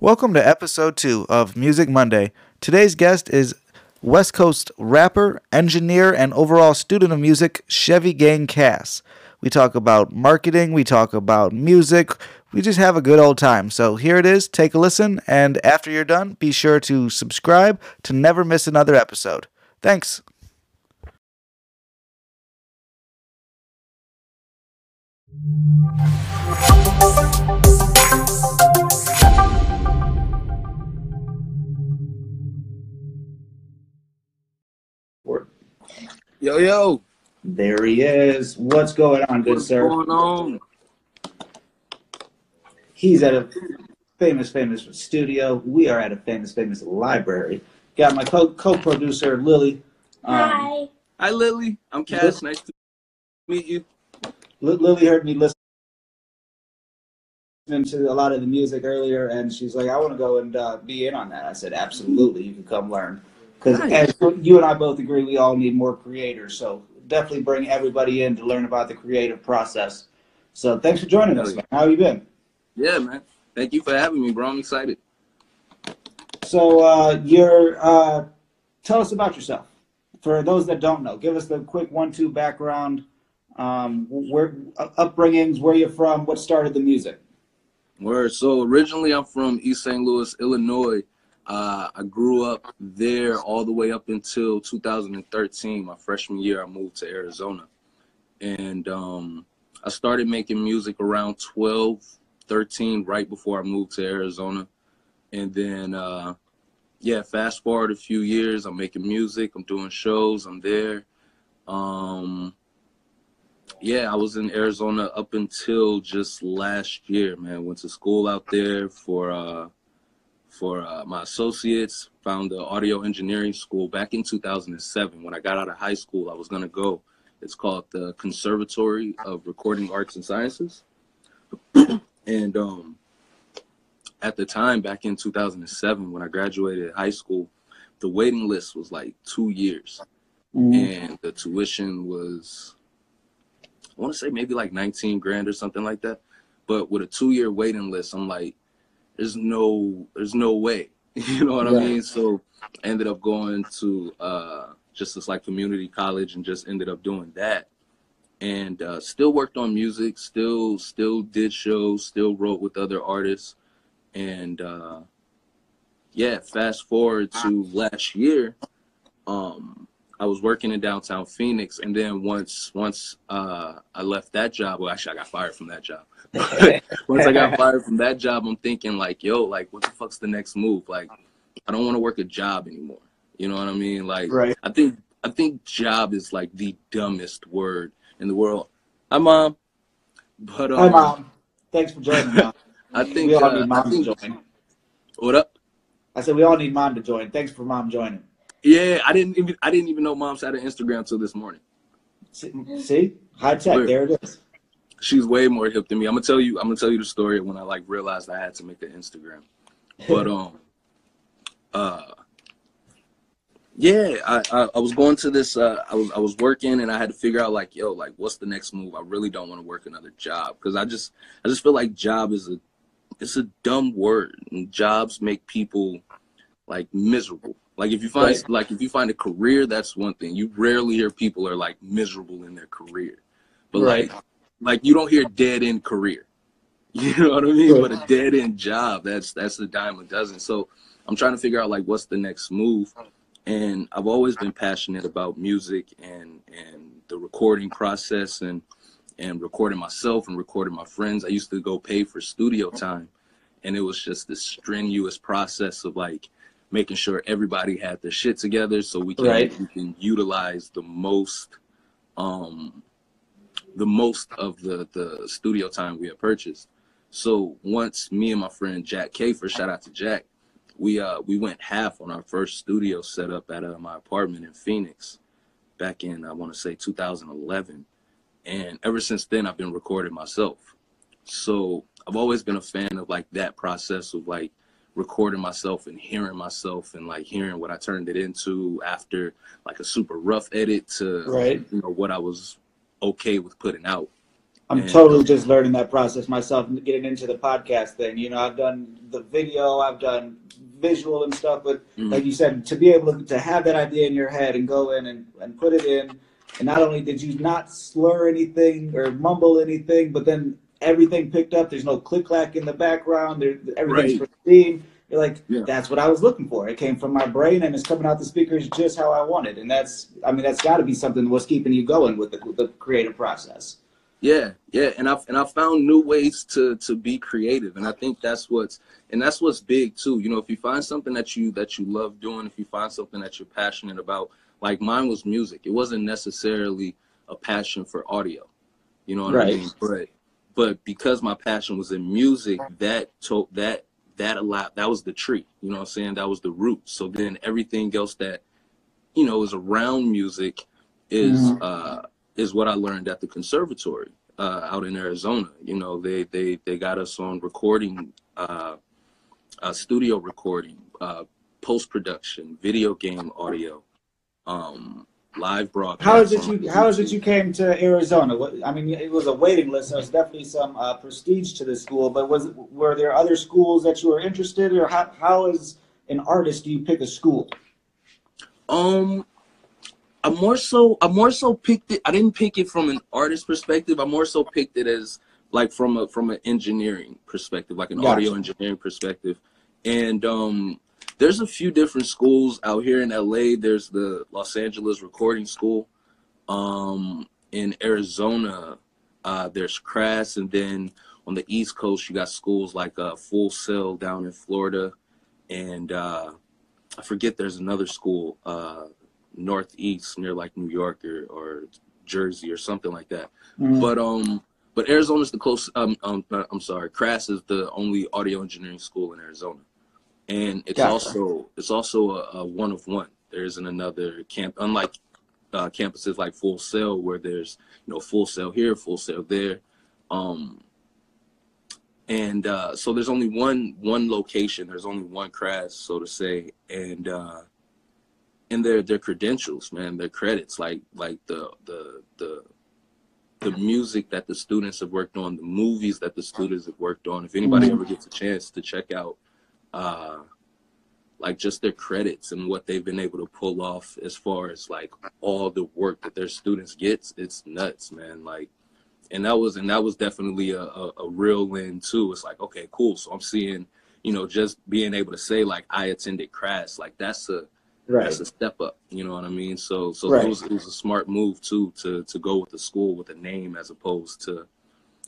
Welcome to episode two of Music Monday. Today's guest is West Coast rapper, engineer, and overall student of music, Chevy Gang Cass. We talk about marketing, we talk about music, we just have a good old time. So here it is, take a listen, and after you're done, be sure to subscribe to never miss another episode. Thanks. Yo, yo. There he is. What's going on, good What's sir? going on? He's at a famous, famous studio. We are at a famous, famous library. Got my co co-producer Lily. Um, Hi. Hi, Lily. I'm Cass. Nice to meet you. Li- Lily heard me listening to a lot of the music earlier, and she's like, "I want to go and uh, be in on that." I said, "Absolutely, you can come learn." Because Nice. as you and I both agree, we all need more creators. So definitely bring everybody in to learn about the creative process. So thanks for joining us, man. How you been? Yeah, man. Thank you for having me, bro. I'm excited. So uh, you're uh, tell us about yourself. For those that don't know, give us the quick one-two background, um, where uh, upbringings, where you're from, what started the music. Word. So originally, I'm from East St. Louis, Illinois. Uh, I grew up there all the way up until 2013. My freshman year, I moved to Arizona, and um, I started making music around 12, 13, right before I moved to Arizona. And then, uh, yeah, fast forward a few years, I'm making music, I'm doing shows, I'm there. Um, yeah, I was in Arizona up until just last year, man. Went to school out there for uh, for uh, my associates. Found the audio engineering school back in 2007. When I got out of high school, I was gonna go. It's called the Conservatory of Recording Arts and Sciences. and um, at the time, back in 2007, when I graduated high school, the waiting list was like two years, and the tuition was I want to say maybe like 19 grand or something like that. But with a two year waiting list, I'm like, there's no, there's no way. You know what I mean? So I ended up going to uh, just this like community college and just ended up doing that. And uh, still worked on music, still, still did shows, still wrote with other artists. And uh, yeah, fast forward to last year, um, I was working in downtown Phoenix, and then once once uh, I left that job, well, actually I got fired from that job. once I got fired from that job, I'm thinking like, yo, like what the fuck's the next move? Like, I don't want to work a job anymore. You know what I mean? Like, Right. I think I think job is like the dumbest word in the world. Hi, mom. But um, Hi, mom. Thanks for joining, mom. I think we all uh, need mom to join. what up? I said we all need mom to join. Thanks for mom joining. Yeah, I didn't even I didn't even know moms had an Instagram till this morning. See, high tech. There it is. she's way more hip than me. I'm gonna tell you. I'm gonna tell you the story when I like realized I had to make an Instagram. But um, uh, yeah, I, I I was going to this. Uh, I was I was working and I had to figure out like, yo, like what's the next move? I really don't want to work another job because I just I just feel like job is a it's a dumb word and jobs make people like miserable. Like if you find Right. like if you find a career, that's one thing. You rarely hear people are like miserable in their career. But Right. like like you don't hear dead end career. You know what I mean? Right. But a dead end job, that's that's the dime a dozen. So I'm trying to figure out like what's the next move. And I've always been passionate about music and and the recording process and and recording myself and recording my friends. I used to go pay for studio time and it was just this strenuous process of like making sure everybody had their shit together so we can Right. we can utilize the most um the most of the the studio time we had purchased. So once me and my friend Jack Kafer, shout out to Jack, we uh we went half on our first studio setup at uh, my apartment in Phoenix back in I want to say 2011. And ever since then I've been recording myself. So I've always been a fan of like that process of like recording myself and hearing myself and like hearing what I turned it into after like a super rough edit to Right. you know what I was okay with putting out. I'm And- totally just learning that process myself and getting into the podcast thing. You know, I've done the video, I've done visual and stuff, but Mhm. like you said, to be able to, to have that idea in your head and go in and, and put it in, and not only did you not slur anything or mumble anything, but then everything picked up. There's no click clack in the background. There, everything's Right. pristine. You're like, Yeah. that's what I was looking for. It came from my brain and it's coming out the speakers just how I wanted. And that's, I mean, that's got to be something what's keeping you going with the, with the creative process. Yeah, yeah, and I've and I found new ways to to be creative, and I think that's what's and that's what's big too. You know, if you find something that you that you love doing, if you find something that you're passionate about, like mine was music. It wasn't necessarily a passion for audio. You know what Right. I mean? But but because my passion was in music, that to, that that a lot that was the tree. You know what I'm saying? That was the root. So then everything else that you know is around music is Mhm. uh is what I learned at the conservatory uh, out in Arizona. You know, they they they got us on recording, uh, uh, studio recording, uh, post production, video game audio, um, live broadcast. How is it you? How is it you came to Arizona? What, I mean, it was a waiting list. So there's definitely some uh, prestige to the school. But was were there other schools that you were interested, in, or how, how as an artist do you pick a school? Um, I more so I more so picked it. I didn't pick it from an artist perspective. I more so picked it as like from a from an engineering perspective, like an Gotcha. audio engineering perspective. And um, there's a few different schools out here in LA. There's the Los Angeles Recording School. Um, in Arizona, uh, there's CRAS, and then on the East Coast, you got schools like uh, Full Sail down in Florida, and uh, I forget there's another school uh, northeast near like New York or, or Jersey or something like that. Mm. But um, but Arizona's the close. Um, um, uh, I'm sorry, CRAS is the only audio engineering school in Arizona, and it's Gotcha. also it's also a, a one of one. There isn't another camp, unlike uh, campuses like Full Sail where there's you know Full Sail here, Full Sail there. Um, and uh, so there's only one one location. There's only one CRAS, so to say, and uh, and their their credentials, man, their credits, like like the the the the music that the students have worked on, the movies that the students have worked on. If anybody Mhm. ever gets a chance to check out, uh, like just their credits and what they've been able to pull off as far as like all the work that their students gets, it's nuts, man. Like, and that was and that was definitely a, a, a real win too. It's like, okay, cool. So I'm seeing, you know, just being able to say like I attended CRAS, like that's a Right. that's a step up. You know what I mean? So so Right. it, was, it was a smart move too to to go with the school with a name as opposed to,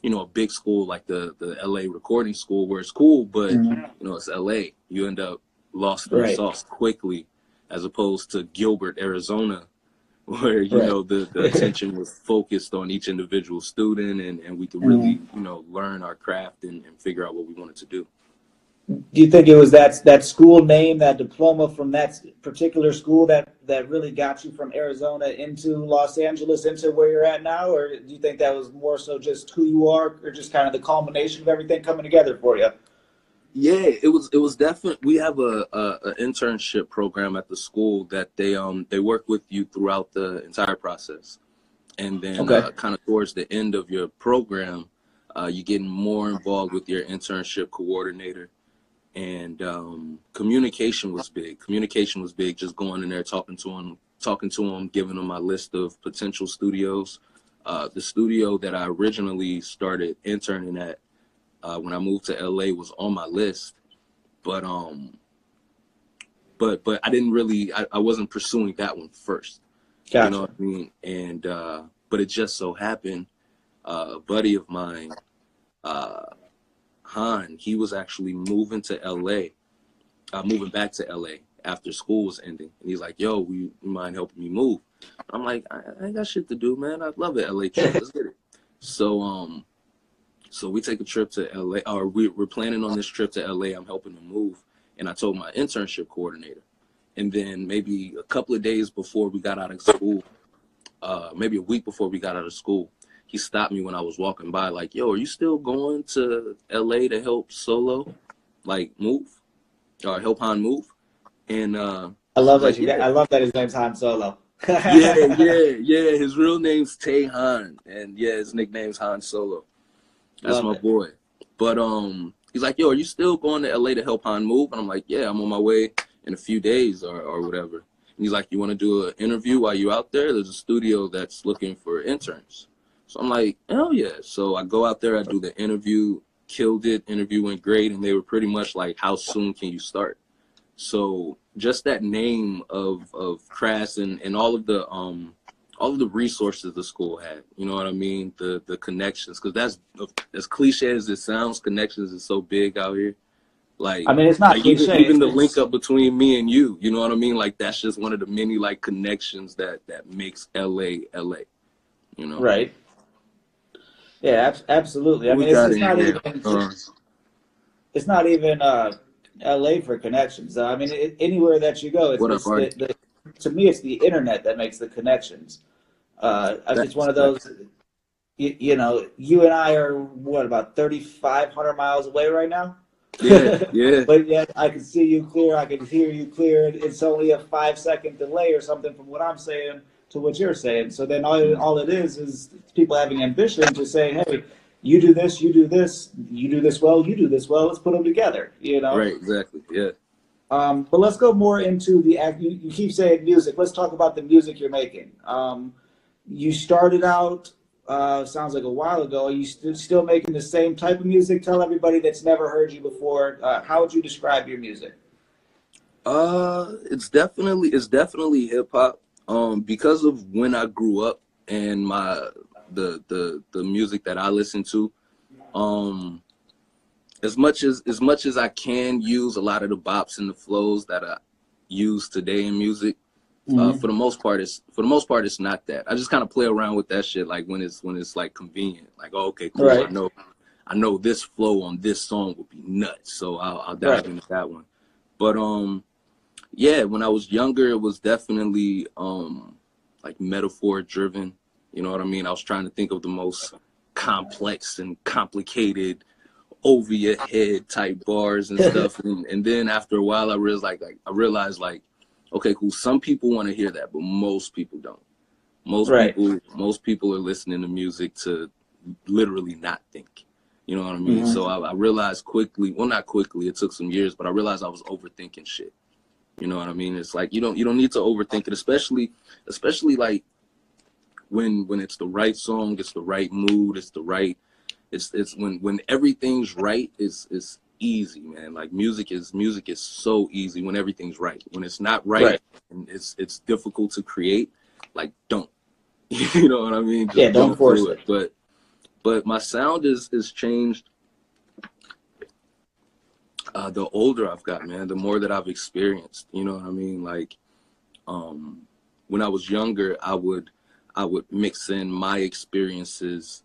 you know, a big school like the the LA recording school where it's cool, but Mhm. you know it's LA. You end up lost in the Right. sauce quickly, as opposed to Gilbert, Arizona, where you Right. know the, the attention was focused on each individual student and, and we could really Mm-hmm. you know learn our craft and, and figure out what we wanted to do. Do you think it was that that school name, that diploma from that particular school that that really got you from Arizona into Los Angeles, into where you're at now, or do you think that was more so just who you are, or just kind of the culmination of everything coming together for you? Yeah, it was it was definitely we have a, a, a internship program at the school that they um they work with you throughout the entire process, and then Okay. uh, kind of towards the end of your program, uh, you get more involved with your internship coordinator, and um, communication was big. Communication was big. Just going in there talking to him, talking to him, giving him my list of potential studios. Uh, the studio that I originally started interning at uh, when I moved to LA was on my list, but um, but but I didn't really I, I wasn't pursuing that one first. Gotcha. You know what I mean? And uh, but it just so happened, uh, a buddy of mine, uh, Han, he was actually moving to LA, uh, moving back to LA after school was ending, and he's like, "Yo, will you mind helping me move?" I'm like, "I, I ain't got shit to do, man. I love it, LA trip. Let's get it." So um, so we take a trip to LA, or we, we're planning on this trip to LA. I'm helping him move, and I told my internship coordinator. And then maybe a couple of days before we got out of school, uh, maybe a week before we got out of school, he stopped me when I was walking by, like, "Yo, are you still going to LA to help Solo, like move, or help Han move?" And uh, I love that. You, yeah. I love that his name's Han Solo. yeah, yeah, yeah. His real name's Tay Han, and yeah, his nickname's Han Solo. That's Love my it. boy. But um, he's like, "Yo, are you still going to LA to help Han move?" And I'm like, "Yeah, I'm on my way in a few days or or whatever." And he's like, "You want to do an interview while you're out there? There's a studio that's looking for interns." So I'm like, "Hell yeah!" So I go out there, I do the interview, killed it. Interview went great, and they were pretty much like, "How soon can you start?" So just that name of of CRAS and and all of the um all of the resources the school had, you know what I mean? The the connections, because that's as cliche as it sounds. Connections is so big out here. Like I mean, it's not like even, cliche. even the it's- link up between me and you, you know what I mean? Like that's just one of the many like connections that that makes LA LA. You know, Right. Yeah, ab- absolutely. I mean, it's, it's not even Uh, it's not even uh, L.A. for connections. I mean, it, anywhere that you go, it's, What up, it's the, the, to me, it's the internet that makes the connections. Uh, it's one of those. You, you know, you and I are what about thirty five hundred miles away right now. yeah, yeah. But yet I can see you clear. I can hear you clear. It's only a five second delay or something from what I'm saying to what you're saying. So then all, all it is is people having ambition to say, hey, you do this, you do this, you do this well, you do this well. Let's put them together. You know. Right, exactly. Yeah. Um, but let's go more into the act. You, you keep saying music. Let's talk about the music you're making. Um, you started out, uh, sounds like a while ago. Are you st- still making the same type of music? Tell everybody that's never heard you before. Uh, how would you describe your music? Uh, it's definitely it's definitely hip hop. Um, because of when I grew up and my the the the music that I listen to, um, as much as as much as I can use a lot of the bops and the flows that I use today in music. Uh, for the most part, it's for the most part, it's not that. I just kind of play around with that shit, like when it's when it's like convenient. Like, oh, okay, cool. I know, I know this flow on this song would be nuts, so I'll, I'll dive Right. into that one. But um, yeah, when I was younger, it was definitely um like metaphor driven. You know what I mean? I was trying to think of the most complex and complicated over your head type bars and stuff. and, and then after a while I realized like, like I realized like, okay, cool, some people want to hear that, but most people don't. Most Right. people most people are listening to music to literally not think. You know what I mean? Mhm. So I, I realized quickly, well not quickly, it took some years, but I realized I was overthinking shit. You know what I mean? It's like you don't you don't need to overthink it, especially especially like when when it's the right song, it's the right mood, it's the right it's it's when when everything's right it's it's easy, man. Like music is music is so easy when everything's right. When it's not right, Right. and it's it's difficult to create, like don't. you know what I mean? Just Yeah, don't force do it. But but my sound is is changed uh, the older I've got, man, the more that I've experienced. You know what I mean? Like, um, when I was younger, I would I would mix in my experiences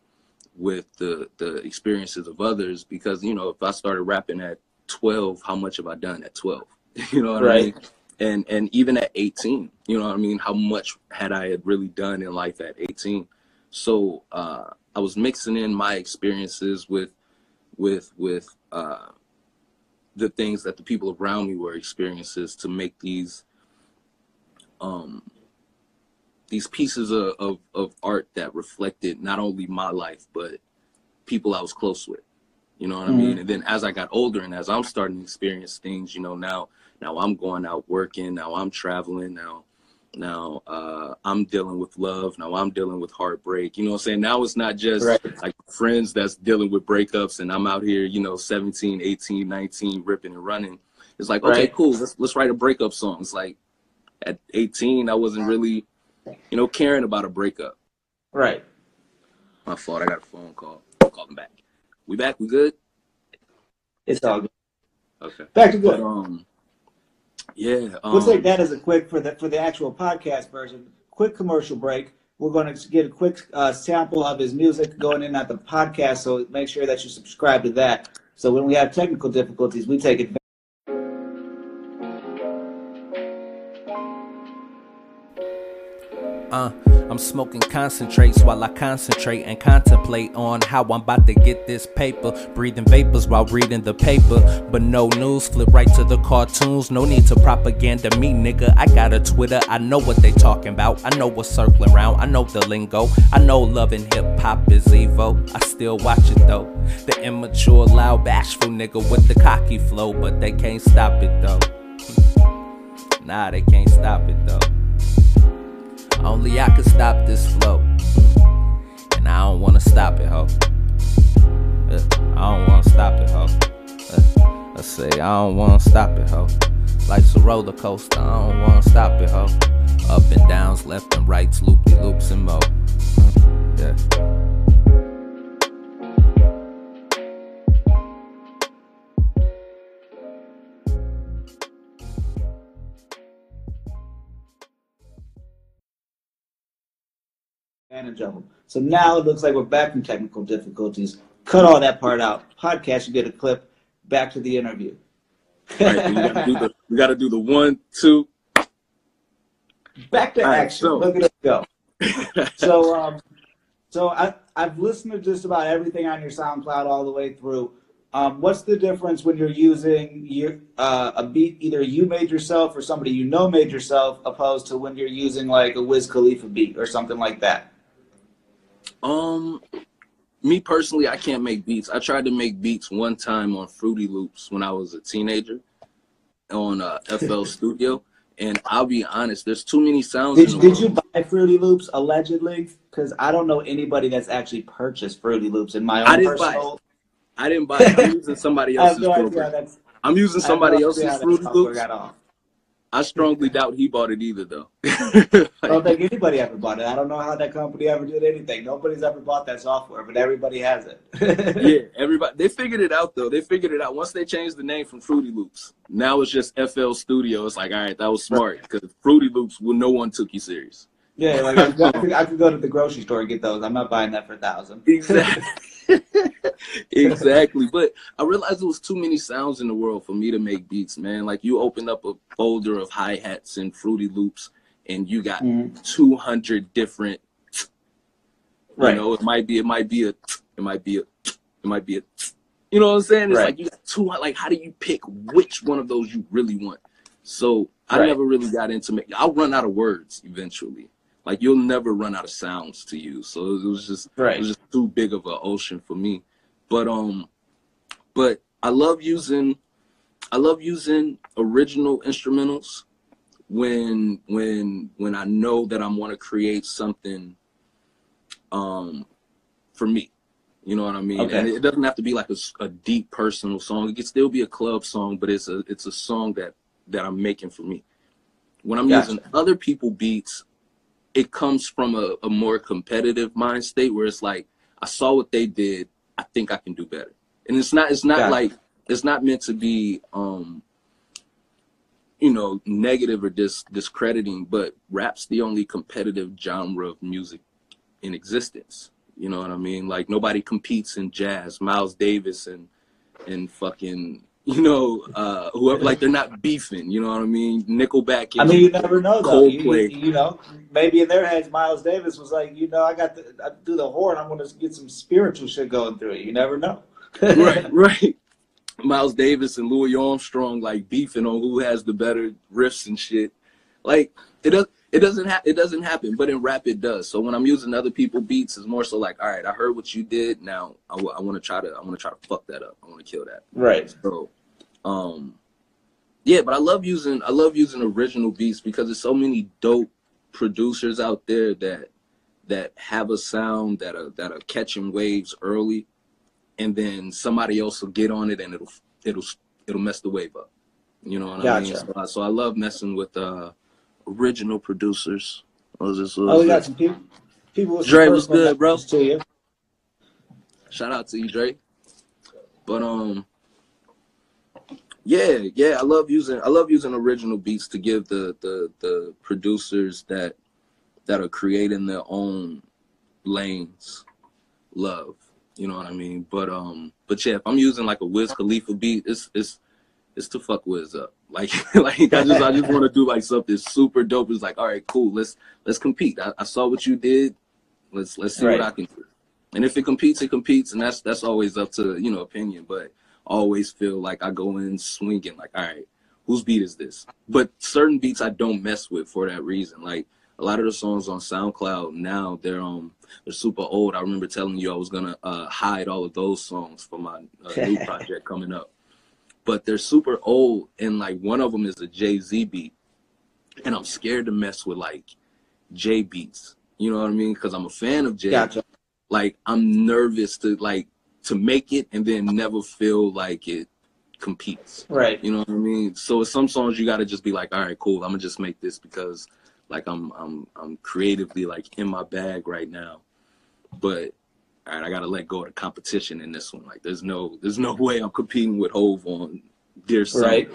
with the the experiences of others because you know if I started rapping at 12, how much have I done at 12? you know what I Right. mean? And and even at 18, you know what I mean? How much had I had really done in life at 18? So uh, I was mixing in my experiences with with with uh, the things that the people around me were experiences to make these um these pieces of, of, of art that reflected not only my life but people I was close with. You know what I mean? And then as I got older and as I'm starting to experience things, you know, now now I'm going out working, now I'm traveling, now now uh I'm dealing with love, now I'm dealing with heartbreak. You know what I'm saying? Now it's not just Right. like friends that's dealing with breakups and I'm out here, you know, 17, 18, 19 ripping and running. It's like, okay, Right. cool, let's let's write a breakup song. It's like at 18 I wasn't really, you know, caring about a breakup. Right. My fault, I got a phone call. I'll call them back. We back, we good? It's all good. Okay. Back to But good. um yeah, um, We'll take that as a quick for the for the actual podcast version. Quick commercial break. We're going to get a quick uh, sample of his music going in at the podcast. So make sure that you subscribe to that. So when we have technical difficulties, we take it. Uh, I'm smoking concentrates while I concentrate and contemplate on how I'm about to get this paper. Breathing vapors while reading the paper. But no news, flip right to the cartoons. No need to propaganda me, nigga. I got a Twitter, I know what they talking about. I know what's circling around, I know the lingo. I know love and hip hop is Evo. I still watch it though. The immature, loud, bashful nigga with the cocky flow, but they can't stop it though. Nah, they can't stop it though. Only I can stop this flow. And I don't wanna stop it, ho. Uh, I don't wanna stop it, ho. Uh, I say, I don't wanna stop it, ho. Life's a roller coaster, I don't wanna stop it, ho. Up and downs, left and rights, loopy loops and mo. Yeah. Manageable. So now it looks like we're back from technical difficulties. Cut all that part out. Podcast, you get a clip. Back to the interview. Right, we gotta do the we gotta do the one, two. Back to All right, action. so- Look at it go. so um, so I I've listened to just about everything on your SoundCloud all the way through. Um, what's the difference when you're using your uh, a beat either you made yourself or somebody you know made yourself, opposed to when you're using like a Wiz Khalifa beat or something like that? Um, me personally, I can't make beats. I tried to make beats one time on Fruity Loops when I was a teenager on uh, FL Studio, and I'll be honest, there's too many sounds. Did, did you buy Fruity Loops allegedly? Because I don't know anybody that's actually purchased Fruity Loops in my own I didn't buy personal. I didn't buy it. I'm using somebody else's no idea. how program. That's, I'm using somebody else's idea how that Fruity Loops. I strongly doubt he bought it either, though. I don't think anybody ever bought it. I don't know how that company ever did anything. Nobody's ever bought that software, but everybody has it. yeah, everybody they figured it out though. They figured it out once they changed the name from Fruity Loops. Now it's just FL Studio. It's like, all right, that was smart because Fruity Loops, well, no one took you serious. Yeah, like I, I, could, I could go to the grocery store and get those. I'm not buying that for a thousand. Exactly. exactly. But I realized there was too many sounds in the world for me to make beats, man. Like you open up a folder of hi hats and Fruity Loops, and you got Mhm. 200 different. Right. You know, it might be, it might be a, it might be a, it might be a. You know what I'm saying? It's Right. like you got two. Like, how do you pick which one of those you really want? So I Right. never really got into. I'll run out of words eventually. Like you'll never run out of sounds to use. So it was just it was just too big of an ocean for me. But um, but I love using, I love using original instrumentals when when when I know that I'm want to create something um for me. You know what I mean? Okay. And it doesn't have to be like a, a deep personal song. It can still be a club song, but it's a it's a song that that I'm making for me. When I'm Gotcha. using other people beats, it comes from a, a more competitive mind state where it's like I saw what they did, I think I can do better. And it's not it's not Gotcha. like it's not meant to be um you know negative or dis discrediting, but rap's the only competitive genre of music in existence. You know what I mean? Like nobody competes in jazz. Miles Davis and and fucking you know uh whoever like they're not beefing. You know what I mean? Nickelback. I mean, you never know though. You, Coldplay. you, you know, maybe in their heads, Miles Davis was like, you know, I got the, I do the horn. I'm going to get some spiritual shit going through it. You never know. right, right. Miles Davis and Louis Armstrong like beefing on who has the better riffs and shit. Like it does. It doesn't ha- it doesn't happen, but in rap it does. So when I'm using other people beats, it's more so like, all right, I heard what you did. Now I want to try to I want to try to fuck that up. I want to kill that. Right. So, um, yeah, but I love using I love using original beats because there's so many dope producers out there that that have a sound that are that are catching waves early, and then somebody else will get on it and it'll it'll it'll mess the wave up. You know what I mean? Gotcha. So, I- so I love messing with uh original producers. Was this- Oh, was we got some people. People some Dre, personal good, bro? To you. Shout out to you, Dre. But um, yeah, yeah, I love using I love using original beats to give the the the producers that that are creating their own lanes love. You know what I mean? But um, but yeah, if I'm using like a Wiz Khalifa beat, it's it's it's to fuck Wiz up. Like like I just I just want to do like something super dope. It's like all right, cool. Let's let's compete. I, I saw what you did. Let's let's see Right. what I can do. And if it competes, it competes, and that's that's always up to you know opinion. But I always feel like I go in swinging. Like all right, whose beat is this? But certain beats I don't mess with for that reason. Like a lot of the songs on SoundCloud now they're um they're super old. I remember telling you I was gonna uh, hide all of those songs for my uh, new project coming up, but they're super old, and like one of them is a Jay Z beat, and I'm scared to mess with like Jay beats. You know what I mean? Because I'm a fan of Jay. Gotcha. Like I'm nervous to like to make it and then never feel like it competes. Right. You know what I mean? So with some songs you gotta just be like, all right, cool. I'm gonna just make this because like I'm I'm I'm creatively like in my bag right now. But all right, I gotta let go of the competition in this one. Like there's no there's no way I'm competing with Hove on Dear Son. Right.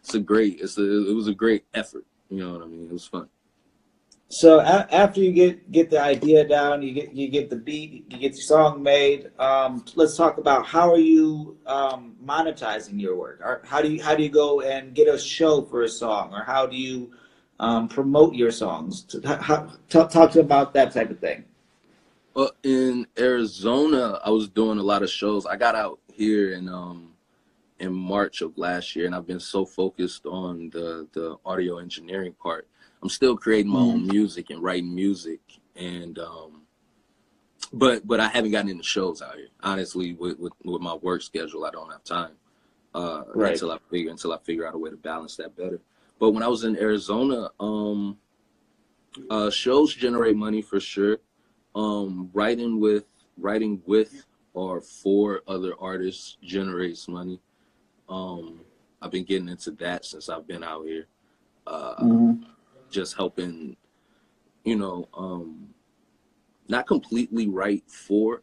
It's a great it's a it was a great effort. You know what I mean? It was fun. So a- after you get get the idea down, you get you get the beat, you get the song made. Um, let's talk about how are you um, monetizing your work? Or how do you how do you go and get a show for a song, or how do you um, promote your songs? To- How, talk, talk to about that type of thing. Well, in Arizona, I was doing a lot of shows. I got out here in um in March of last year, and I've been so focused on the the audio engineering part. I'm still creating my own music and writing music, and um, but but I haven't gotten into shows out here. Honestly, with with, with my work schedule, I don't have time uh, Right. until I figure until I figure out a way to balance that better. But when I was in Arizona, um, uh, shows generate money for sure um writing with writing with or for other artists generates money. Um i've been getting into that since i've been out here. Uh just helping you know um not completely write for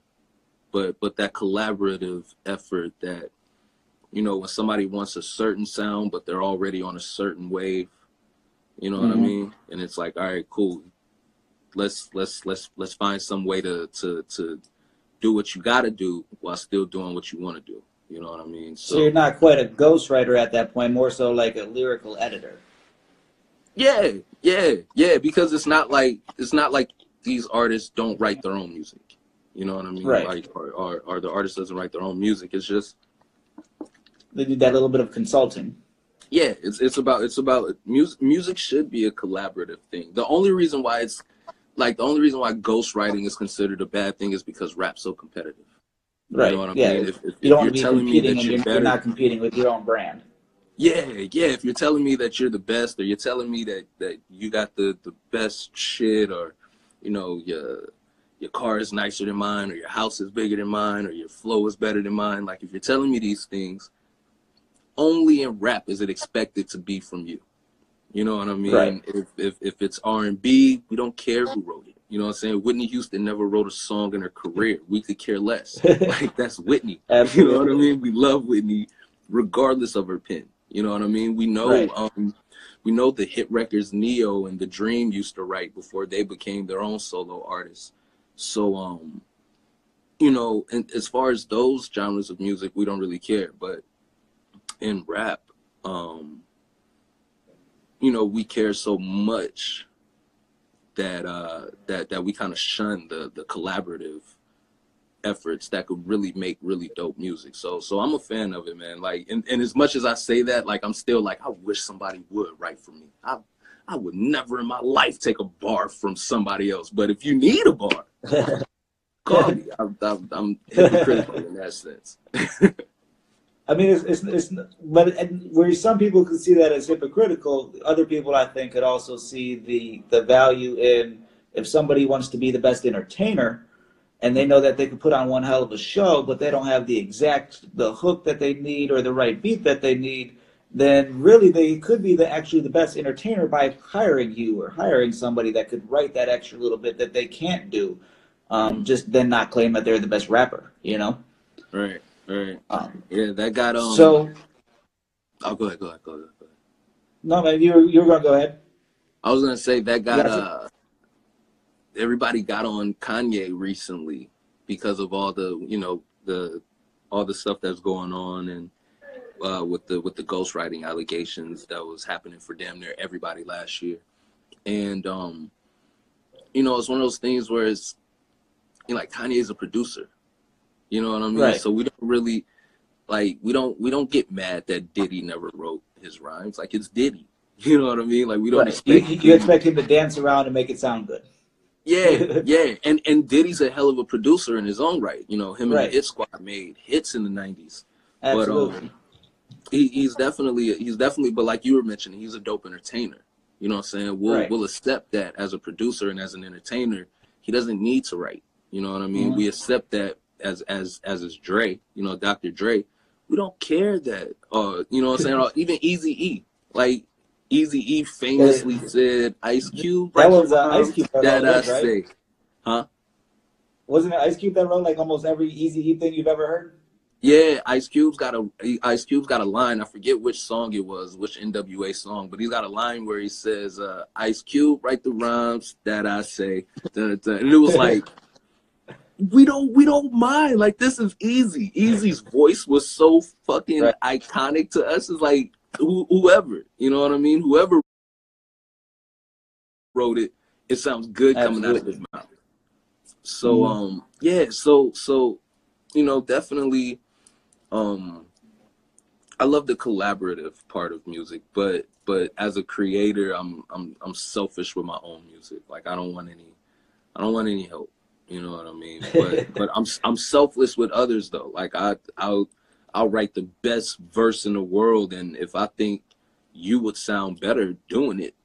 but but that collaborative effort that you know when somebody wants a certain sound but they're already on a certain wave you know what i Mhm. mean? And it's like all right cool let's let's let's let's find some way to to to do what you got to do while still doing what you want to do you know what i mean So you're not quite a ghostwriter at that point, more so like a lyrical editor. yeah yeah yeah because it's not like it's not like these artists don't write their own music you know what i mean Right. like or, or, or the artist doesn't write their own music it's just They do that little bit of consulting. yeah it's it's about it's about music music should be a collaborative thing the only reason why it's like the only reason why ghostwriting is considered a bad thing is because rap's so competitive Right. you know what i yeah. mean if, if, you don't if want to be you're telling me competing, that you're you're, better you're not competing with your own brand. Yeah, yeah. If you're telling me that you're the best, or you're telling me that that you got the the best shit, or you know your your car is nicer than mine, or your house is bigger than mine, or your flow is better than mine. Like if you're telling me these things, only in rap is it expected to be from you. You know what I mean? Right. If if if it's R and B, we don't care who wrote it. You know what I'm saying? Whitney Houston never wrote a song in her career. We could care less. like that's Whitney. You know what I mean? We love Whitney regardless of her pen. You know what I mean? We know Right. um we know the hit records Ne-Yo and The Dream used to write before they became their own solo artists. So um you know, and as far as those genres of music, we don't really care, but in rap, um you know, we care so much that uh that that we kind of shun the the collaborative efforts that could really make really dope music. So so I'm a fan of it, man. Like and, and as much as I say that, like I'm still like I wish somebody would write for me. I I would never in my life take a bar from somebody else. But if you need a bar, call me. I'm, I'm, I'm hypocritical in that sense. I mean, it's, it's, it's but and where some people could see that as hypocritical, other people I think could also see the the value in if somebody wants to be the best entertainer, and they know that they could put on one hell of a show, but they don't have the exact the hook that they need or the right beat that they need, then really they could be the actually the best entertainer by hiring you or hiring somebody that could write that extra little bit that they can't do. Um, just then not claim that they're the best rapper, you know. Right, right. Um, Yeah, that got um. so oh, go ahead, go ahead, go ahead. Go ahead. no, man, you're you're gonna go ahead. I was gonna say that got uh everybody got on Kanye recently because of all the you know the all the stuff that's going on and uh, with the with the ghostwriting allegations that was happening for damn near everybody last year, and um, you know, it's one of those things where it's you know, like Kanye's a producer, you know what I mean? Right. So we don't really like we don't we don't get mad that Diddy never wrote his rhymes. Like it's Diddy, you know what I mean? Like we don't Right. expect You, you expect him to dance around and make it sound good. yeah, yeah, and and Diddy's a hell of a producer in his own right. You know, him and Right. the Hit Squad made hits in the '90s. Absolutely. But um, he, he's definitely he's definitely, but like you were mentioning, he's a dope entertainer. You know what I'm saying? We'll Right. we'll accept that as a producer and as an entertainer. He doesn't need to write. You know what I mean? Mhm. We accept that as as as is Dre. You know, Dr. Dre. We don't care that. Uh, you know what I'm saying? Or even Easy E. Like Easy E famously said, "Ice Cube." That was, uh, Ice Cube that I right? say. Huh? Wasn't it Ice Cube that wrote like almost every Easy E thing you've ever heard? Yeah, Ice Cube's got a Ice Cube's got a line. I forget which song it was, which NWA song, but he's got a line where he says, uh, "Ice Cube, write the rhymes that I say," and it was like, we don't we don't mind. Like this is easy. Eazy's voice was so fucking Right. iconic to us. It's like who, whoever, you know what I mean? Whoever wrote it, it sounds good coming out of his mouth. So Mhm. um yeah, so so you know, definitely um I love the collaborative part of music, but but as a creator, I'm I'm I'm selfish with my own music. Like I don't want any I don't want any help. You know what I mean? But but I'm I'm selfless with others though. Like I I'll I'll write the best verse in the world and if I think you would sound better doing it,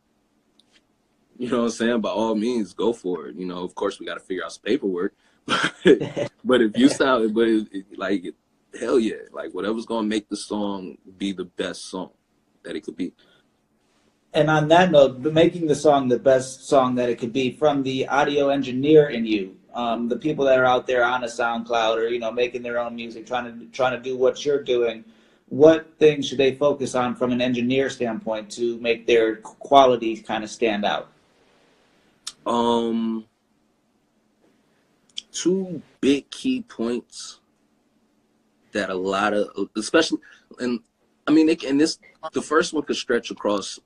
you know what I'm saying? By all means, go for it. You know, of course we got to figure out some paperwork. But but if you sound, but it, it- like, hell yeah, like whatever's gonna make the song be the best song that it could be. And on that note, making the song the best song that it could be from the audio engineer in you, um, the people that are out there on a SoundCloud or you know making their own music, trying to trying to do what you're doing. What things should they focus on from an engineer standpoint to make their quality kind of stand out? Um, two big key points that a lot of, especially, and I mean, it, and this, the first one could stretch across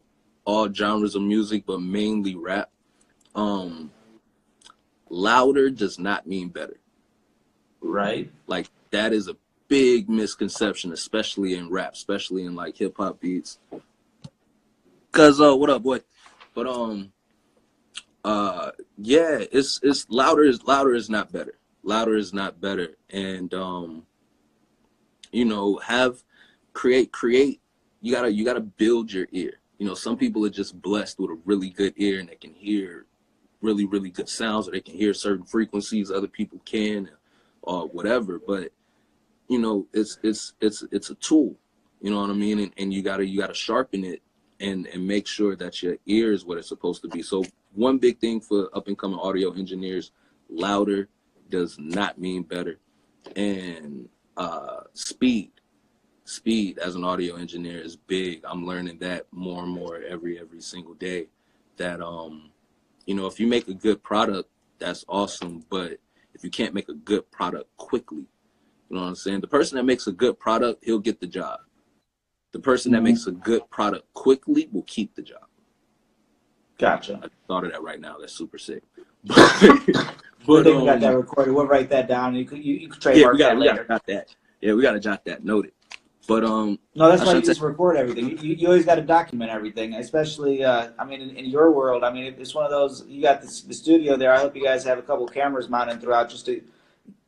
all genres of music, but mainly rap. Um, louder does not mean better. Right. Like that is a big misconception, especially in rap, especially in like hip hop beats. Cause uh, what up, boy? But um, uh, yeah, it's it's louder is louder is not better. Louder is not better, and um, you know, have create create. You gotta you gotta build your ear. You know, some people are just blessed with a really good ear and they can hear really really good sounds, or they can hear certain frequencies other people can, or whatever. But you know, it's it's it's it's a tool. You know what I mean? And, and you gotta you gotta sharpen it and and make sure that your ear is what it's supposed to be. So one big thing for up and coming audio engineers, louder does not mean better, and uh, speed. Speed as an audio engineer is big. I'm learning that more and more every every single day. That um, you know, if you make a good product, that's awesome. But if you can't make a good product quickly, you know what I'm saying? The person that makes a good product, he'll get the job. The person that Mhm. makes a good product quickly will keep the job. Gotcha. I thought of that right now. That's super sick. I but think we got um, that recorded. We'll write that down. You could you, you could yeah, trademark we got that we got later. jot that. Yeah, we got to jot that. Noted. But um, No, that's I why you just record everything. You, you, always got to document everything, especially, uh, I mean, in, in your world. I mean, it's one of those, you got this, the studio there. I hope you guys have a couple cameras mounted throughout just to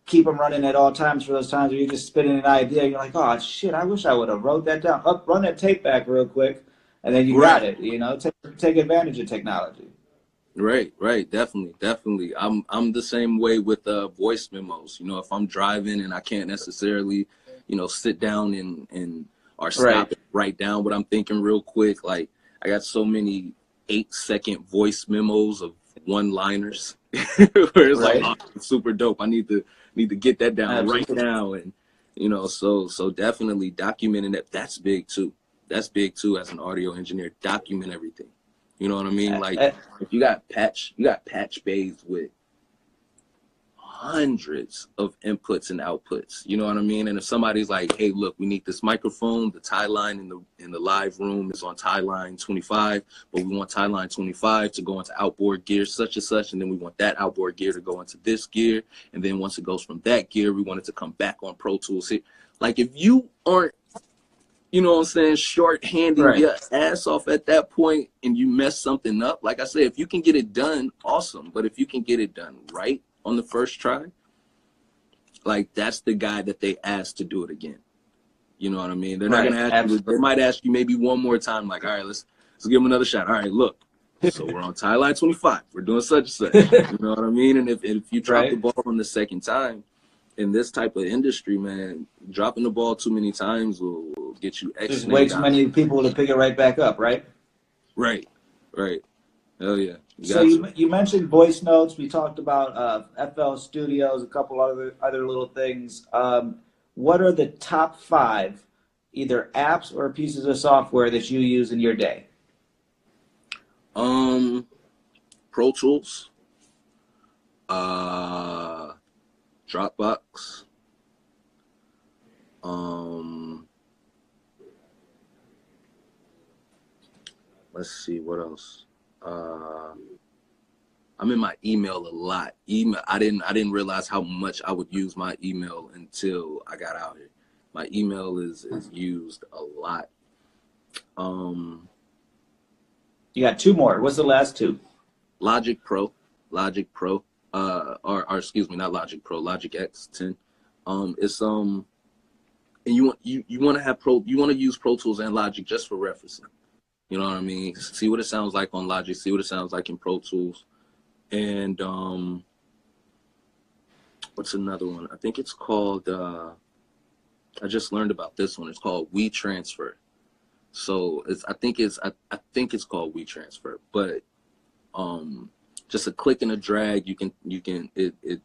keep them running at all times for those times where you're just spitting an idea. You're like, oh, shit, I wish I would have wrote that down. Up, run that tape back real quick, and then you got it. You know, take, take advantage of technology. Right, right, definitely, definitely. I'm I'm the same way with uh voice memos. You know, if I'm driving and I can't necessarily, you know, sit down and and or stop Right. write down what I'm thinking real quick. Like I got so many eight second voice memos of one liners where it's like oh, super dope. I need to need to get that down right now and you know, so so definitely documenting that that's big too. That's big too as an audio engineer. Document everything. You know what I mean? Like if you got patch, you got patch bays with hundreds of inputs and outputs. You know what I mean? And if somebody's like, "Hey, look, we need this microphone. The tie line in the in the live room is on tie line 25, but we want tie line 25 to go into outboard gear such and such, and then we want that outboard gear to go into this gear, and then once it goes from that gear, we want it to come back on Pro Tools here. Like if you aren't you know what I'm saying, short-handing Right. your ass off at that point and you mess something up. Like I said, if you can get it done, awesome. But if you can get it done right on the first try, like that's the guy that they asked to do it again. You know what I mean? They're not Right, gonna ask you. They might ask you maybe one more time, like, all right, let's let's give him another shot. All right, look. So we're on tie line 25. We're doing such and such. You know what I mean? And if if you drop the ball on the second time, in this type of industry, man, dropping the ball too many times will, will get you X. There's way too many people to pick it right back up, right? Right, right. Hell yeah. So you, you mentioned voice notes. We talked about uh, FL Studios, a couple other other little things. Um, what are the top five, either apps or pieces of software that you use in your day? Um, Pro Tools, uh, Dropbox, um, let's see what else. Uh, I'm in my email a lot. Email. I didn't. I didn't realize how much I would use my email until I got out here. My email is is used a lot. Um, You got two more. What's the last two? Logic Pro, Logic Pro, uh, or, or excuse me, not Logic Pro, Logic X10. Um, it's um, and you want you you want to have Pro, you want to use Pro Tools and Logic just for referencing. You know what I mean? See what it sounds like on Logic, see what it sounds like in Pro Tools, and um, what's another one? I think it's called. Uh, I just learned about this one. It's called WeTransfer. So it's I think it's I, I think it's called WeTransfer, but um just a click and a drag you can you can it, it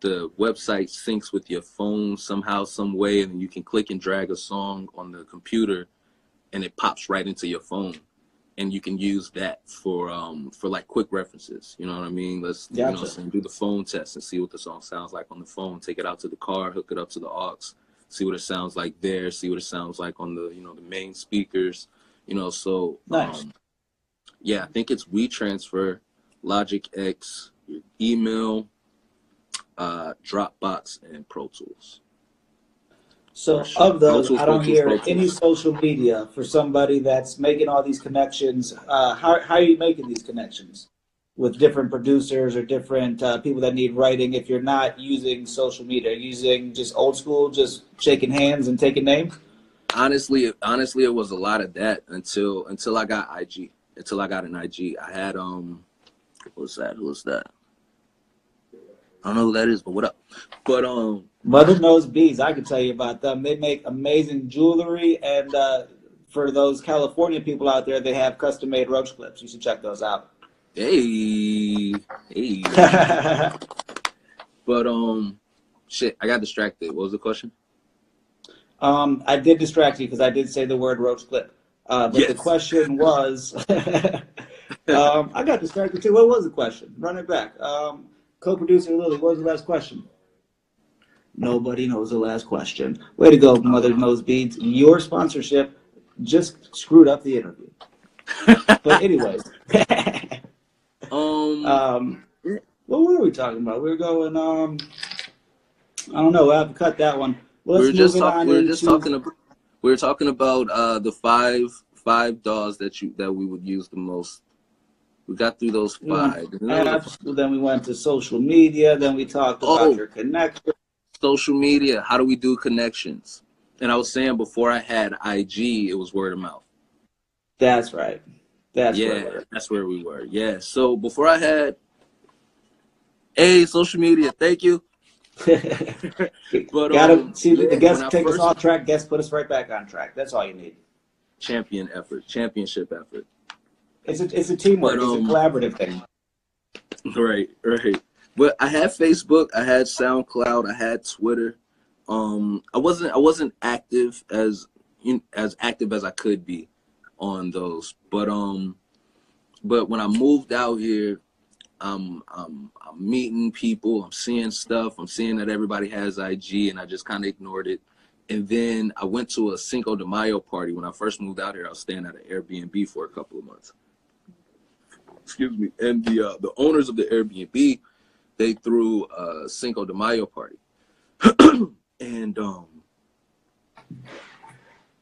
the website syncs with your phone somehow some way and you can click and drag a song on the computer and it pops right into your phone and you can use that for um for like quick references you know what i mean let's you know Gotcha. I'm saying, do the phone test and see what the song sounds like on the phone take it out to the car hook it up to the aux see what it sounds like there see what it sounds like on the you know the main speakers you know so Nice. um, yeah, I think it's WeTransfer, Logic X, your email, uh, Dropbox, and Pro Tools. So of those, I don't hear any social media for somebody that's making all these connections. Uh, how, how are you making these connections with different producers or different uh, people that need writing? If you're not using social media, using just old school, just shaking hands and taking names. Honestly, honestly, it was a lot of that until until I got IG. Until I got an IG, I had um, what's that? Who's that? I don't know who that is, but what up? But um, Mother Knows Bees, I can tell you about them. They make amazing jewelry, and uh, for those California people out there, they have custom made roach clips. You should check those out. hey, hey. But um, shit, I got distracted. What was the question? Um, I did distract you because I did say the word roach clip. Uh, but the question was, um, I got distracted too. What was the question? Run it back. Um, co-producer Lily, what was the last question? Nobody knows the last question. Way to go, Mother Knows Beads. Your sponsorship just screwed up the interview. But anyways, Um, um, what were we talking about? We were going. Um, I don't know. We'll have to cut that one. We were just move it talking. on We were just talking about. We were talking about uh, the five five dolls that you that we would use the most. We got through those five. And then apps, then we went to social media, then we talked about Oh. your connection. Social media. How do we do connections? And I was saying before I had IG, it was word of mouth. That's right. That's yeah, right. that's where we were. Yeah. So before I had, hey, social media. Thank you. But, Gotta um, see yeah, the I take us off track, guests put us right back on track. That's all you need. Champion effort, championship effort. It's a it's a teamwork. But, um, it's a collaborative thing. Right, right. But I had Facebook, I had SoundCloud, I had Twitter. Um, I wasn't I wasn't active as as active as I could be on those. But um, but when I moved out here, I'm, I'm I'm meeting people, I'm seeing stuff, I'm seeing that everybody has IG, and I just kind of ignored it. And then I went to a Cinco de Mayo party when I first moved out here. I was staying at an Airbnb for a couple of months. Excuse me. And the uh, the owners of the Airbnb, they threw a Cinco de Mayo party, and um,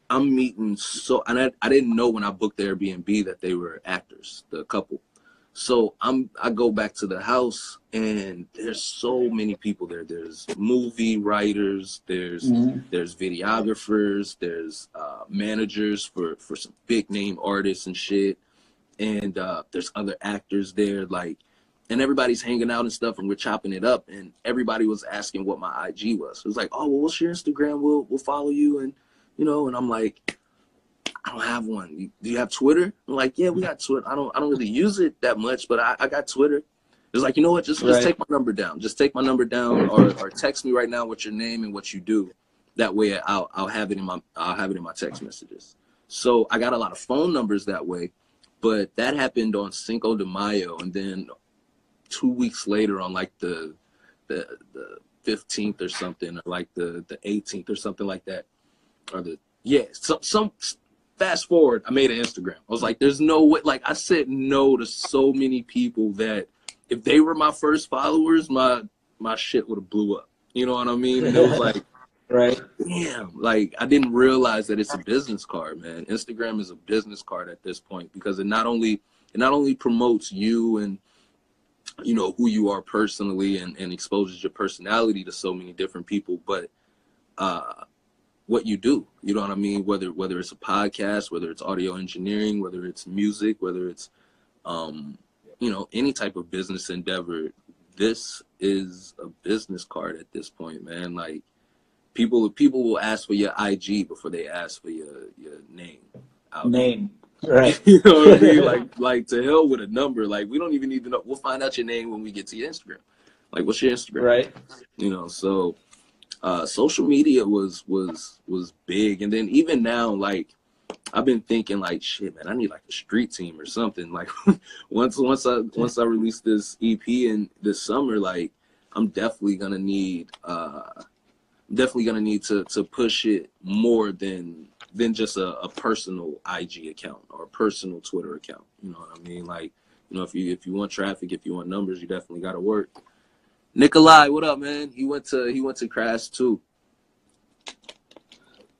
I'm meeting so, and I, I didn't know when I booked the Airbnb that they were actors, the couple. So I'm I go back to the house and there's so many people there. There's movie writers, there's Mhm. there's videographers, there's uh, managers for for some big name artists and shit, and uh, there's other actors there like, and everybody's hanging out and stuff, and we're chopping it up, and everybody was asking what my IG was. It was like, oh well, what's your Instagram? We'll we'll follow you, and you know, and I'm like, I don't have one. Do you have Twitter? I'm like, yeah, we got Twitter. I don't I don't really use it that much, but I, I got Twitter. It's like, you know what? Just just take my number down. Just take my number down, or or text me right now with your name and what you do. That way, I'll I'll have it in my I'll have it in my text messages. So I got a lot of phone numbers that way, but that happened on Cinco de Mayo, and then two weeks later, on like the the the fifteenth or something, or like the the eighteenth or something like that, or the yeah, some some fast forward, I made an Instagram. I was like, there's no way like I said no to so many people that if they were my first followers, my my shit would have blew up. You know what I mean? And it was like, Right. damn, like I didn't realize that it's a business card, man. Instagram is a business card at this point because it not only it not only promotes you and you know who you are personally and, and exposes your personality to so many different people, but uh what you do. You know what I mean? Whether whether it's a podcast, whether it's audio engineering, whether it's music, whether it's um, you know, any type of business endeavor, this is a business card at this point, man. Like people people will ask for your IG before they ask for your your name. there. Right. You know what I mean? Like like to hell with a number. Like we don't even need to know. We'll find out your name when we get to your Instagram. Like what's your Instagram? Right. you know so uh social media was was was big and then even now like i've been thinking like shit man i need like a street team or something like once once i once i release this ep in this summer like i'm definitely gonna need uh definitely gonna need to to push it more than than just a, a personal ig account or a personal twitter account you know what i mean like you know if you if you want traffic if you want numbers you definitely gotta work Nikolai, what up, man? He went to he went to CRAS too.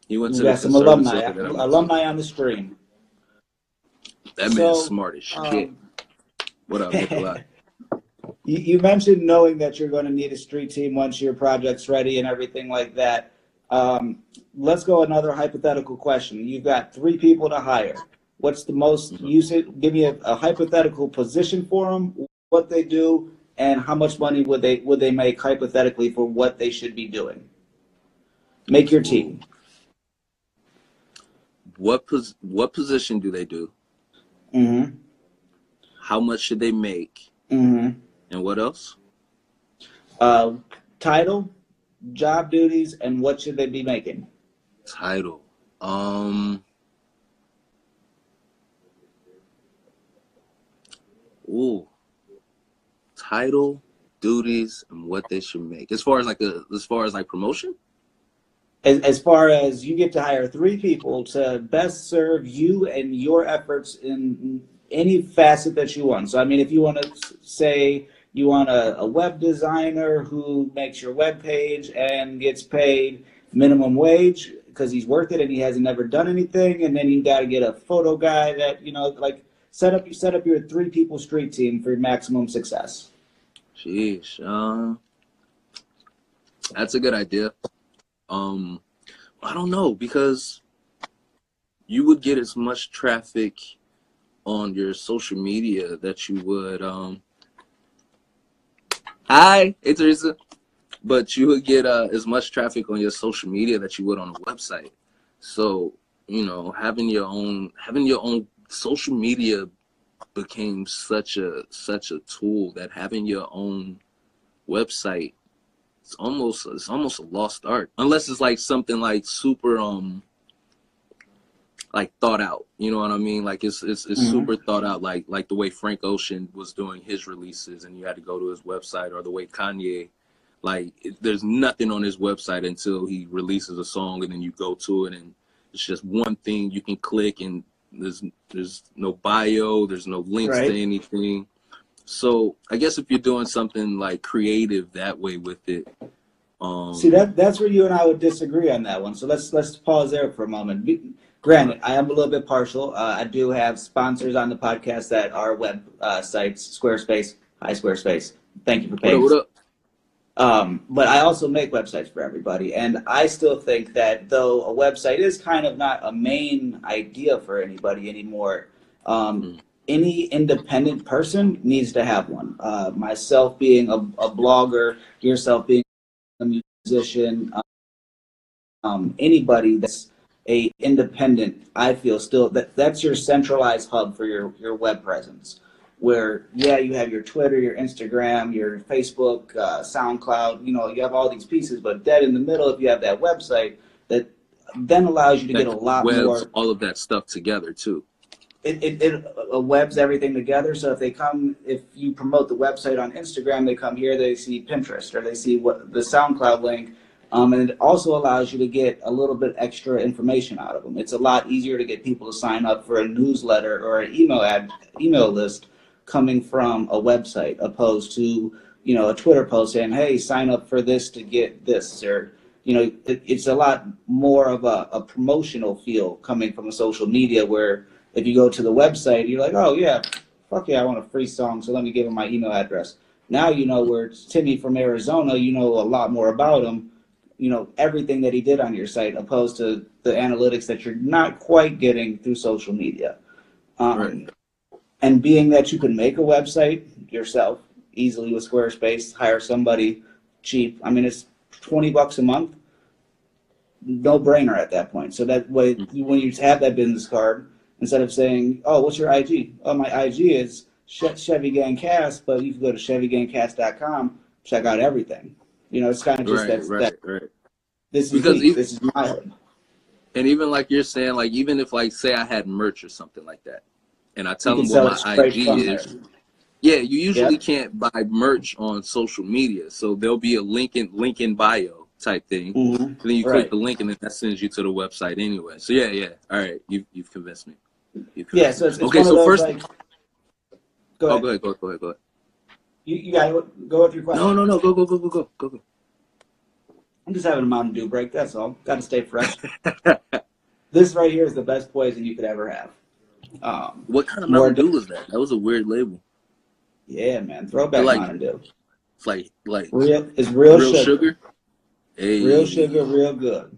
He went We to got some alumni. center that I went to. Alumni on the screen. That So, man's smart as shit. Um, what up, Nikolai? You, you mentioned knowing that you're going to need a street team once your project's ready and everything like that. Um, let's go another hypothetical question. You've got three people to hire. What's the most Mm-hmm. you said? Give me a, a hypothetical position for them, what they do, and how much money would they would they make hypothetically for what they should be doing. Make your team. What pos- what position do they do? Mm-hmm. How much should they make? Mm-hmm. And what else? Uh, title, job duties, and what should they be making? Title. Um. Ooh. Title, duties, and what they should make. As far as like a, as far as like promotion. as, as far as you get to hire three people to best serve you and your efforts in any facet that you want. So, I mean, if you want to say you want a, a web designer who makes your web page and gets paid minimum wage because he's worth it and he hasn't ever done anything, and then you got to get a photo guy that you know, like set up you set up your three people street team for maximum success. Sheesh. Uh, that's a good idea. Um, I don't know because you would get as much traffic on your social media that you would. Um, hi, hey Teresa. But you would get uh, as much traffic on your social media that you would on a website. So you know, having your own having your own social media became such a such a tool that having your own website it's almost it's almost a lost art unless it's like something like super um like thought out. You know what I mean? Like it's it's it's Mhm. super thought out. Like like the way Frank Ocean was doing his releases, and you had to go to his website, or the way Kanye. Like it, there's nothing on his website until he releases a song, and then you go to it, and it's just one thing you can click, and there's there's no bio, there's no links Right. to anything. So I guess if you're doing something like creative that way with it, um, See that that's where you and I would disagree on that one. So let's let's pause there for a moment. Granted, I am a little bit partial. Uh, I do have sponsors on the podcast that are web uh, sites, Squarespace, hi Squarespace. Thank you for what paying. up, what up? Um, but I also make websites for everybody, and I still think that though a website is kind of not a main idea for anybody anymore, um, Mm. any independent person needs to have one. Uh, myself being a, a blogger, yourself being a musician, um, anybody that's a independent, I feel still that that's your centralized hub for your your web presence. Where yeah, you have your Twitter, your Instagram, your Facebook, uh, SoundCloud. You know, you have all these pieces, but dead in the middle, if you have that website, that then allows you to get a lot webs more all of that stuff together too. it, it, it uh, webs everything together. So if they come, if you promote the website on Instagram, they come here, they see Pinterest or they see what the SoundCloud link. Um, and it also allows you to get a little bit extra information out of them. It's a lot easier to get people to sign up for a newsletter or an email ad, email list coming from a website opposed to, you know, a Twitter post saying, Hey, sign up for this to get this or, you know, it, it's a lot more of a, a promotional feel coming from a social media where if you go to the website, you're like, oh yeah, fuck yeah, I want a free song, so let me give him my email address. Now you know where it's Timmy from Arizona, you know a lot more about him, you know everything that he did on your site, opposed to the analytics that you're not quite getting through social media. Um, Right. And being that you can make a website yourself easily with Squarespace, hire somebody cheap. I mean, it's twenty bucks a month. No brainer at that point. So that way, when you have that business card, instead of saying, "Oh, what's your IG?" Oh, my IG is Chevy Gang Cast, but you can go to ChevyGangCast.com, check out everything. You know, it's kind of just Right, that, right, that right. this is Because me, if- this is my home. And even like you're saying, like even if like say I had merch or something like that, and I tell You them what my IG is, there. yeah, you usually Yeah. can't buy merch on social media, so there'll be a link in link in bio type thing. Mhm. And then you click Right. the link, and then that sends you to the website anyway. So yeah, yeah. All right, you you've convinced me. You've Yeah, so it's, it's okay. So those first, like. Go oh, go ahead, go ahead, go ahead, go ahead. You, you got to go with your question. No, no, no, go, go, go, go, go, go, go. I'm just having a Mountain Dew break. That's all. Got to stay fresh. this right here is the best poison you could ever have. Um, What kind of Mountain Dew was that? That was a weird label. yeah, man. Throwback Like- Mountain Dew. It's like like Real, it's real, real sugar. sugar. Hey. Real sugar, real good.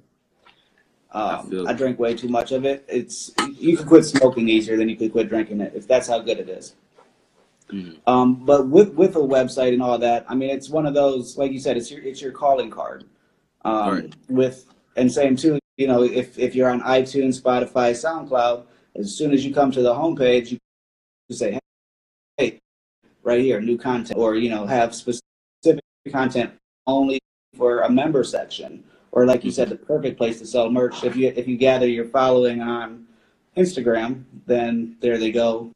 I Um, feel I drink way too much of it. It's you can quit smoking easier than you could quit drinking it if that's how good it is. Mhm. Um, but with with a website and all that, I mean, it's one of those like you said, it's your it's your calling card. Um, Right. With and same too, you know, if if you're on iTunes, Spotify, SoundCloud, as soon as you come to the homepage, you say, hey, hey, right here, new content, or you know, have specific content only for a member section, or like you said, the perfect place to sell merch. If you if you gather your following on Instagram, then there they go.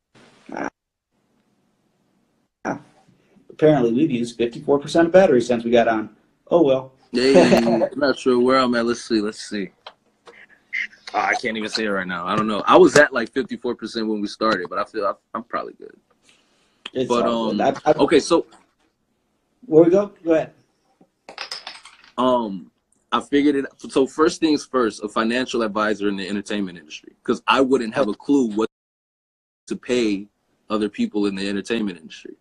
Apparently, we've used 54% of battery since we got on. Oh well. Hey, I'm not sure where I'm at. Let's see. Let's see. Oh, I can't even say it right now. I don't know. I was at like 54% when we started, but I feel I, I'm probably good. It's But um. I, I, okay, so where we go? Go ahead. um, I figured it. So first things first, a financial advisor in the entertainment industry, because I wouldn't have a clue what to pay other people in the entertainment industry,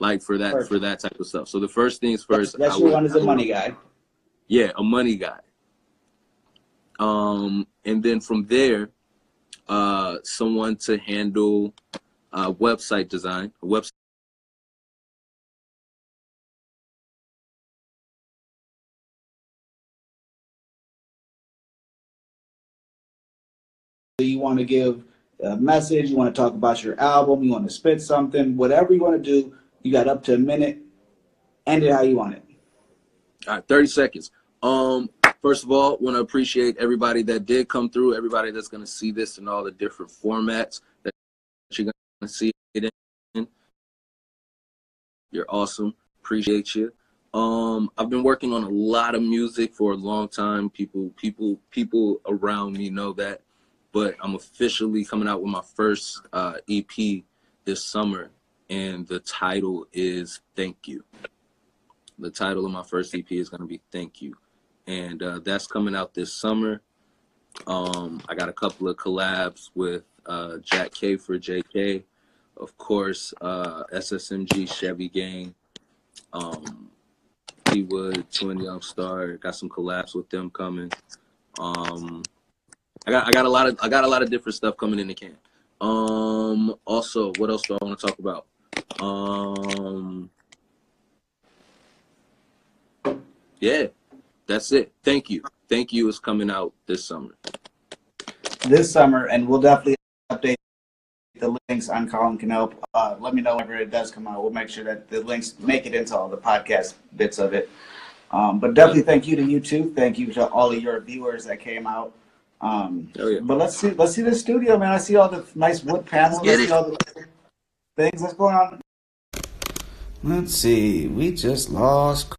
like for that for that type of stuff. So the first things first, That's I your one is a money guy. Yeah, a money guy. Um, and then from there, uh, someone to handle uh, website design, a website. You want to give a message, you want to talk about your album, you want to spit something, whatever you want to do, you got up to a minute. End it how you want it. All right, thirty seconds. Um, first of all, want to appreciate everybody that did come through, everybody that's going to see this in all the different formats that you're going to see it in. You're awesome. Appreciate you. Um, I've been working on a lot of music for a long time. People, people, people around me know that, but I'm officially coming out with my first uh, EP this summer, and the title is "Thank You." The title of my first EP is going to be "Thank You," and uh, that's coming out this summer. Um, I got a couple of collabs with uh, Jack K for JK, of course, uh, SSMG Chevy Gang. Um, Wood, Twin Young Star. Got some collabs with them coming. Um, I got I got a lot of I got a lot of different stuff coming in the can. Um, also, what else do I want to talk about? Um, yeah, that's it. Thank you. Thank you is coming out this summer. This summer, and we'll definitely update the links on Colin Canope. Uh, let me know whenever it does come out. We'll make sure that the links make it into all the podcast bits of it. Um, but definitely thank you to you too. Thank you to all of your viewers that came out. Um, Oh, yeah. But let's see, let's see the studio, man. I see all the nice wood panels. Get I it. Things that's going on. Let's see. We just lost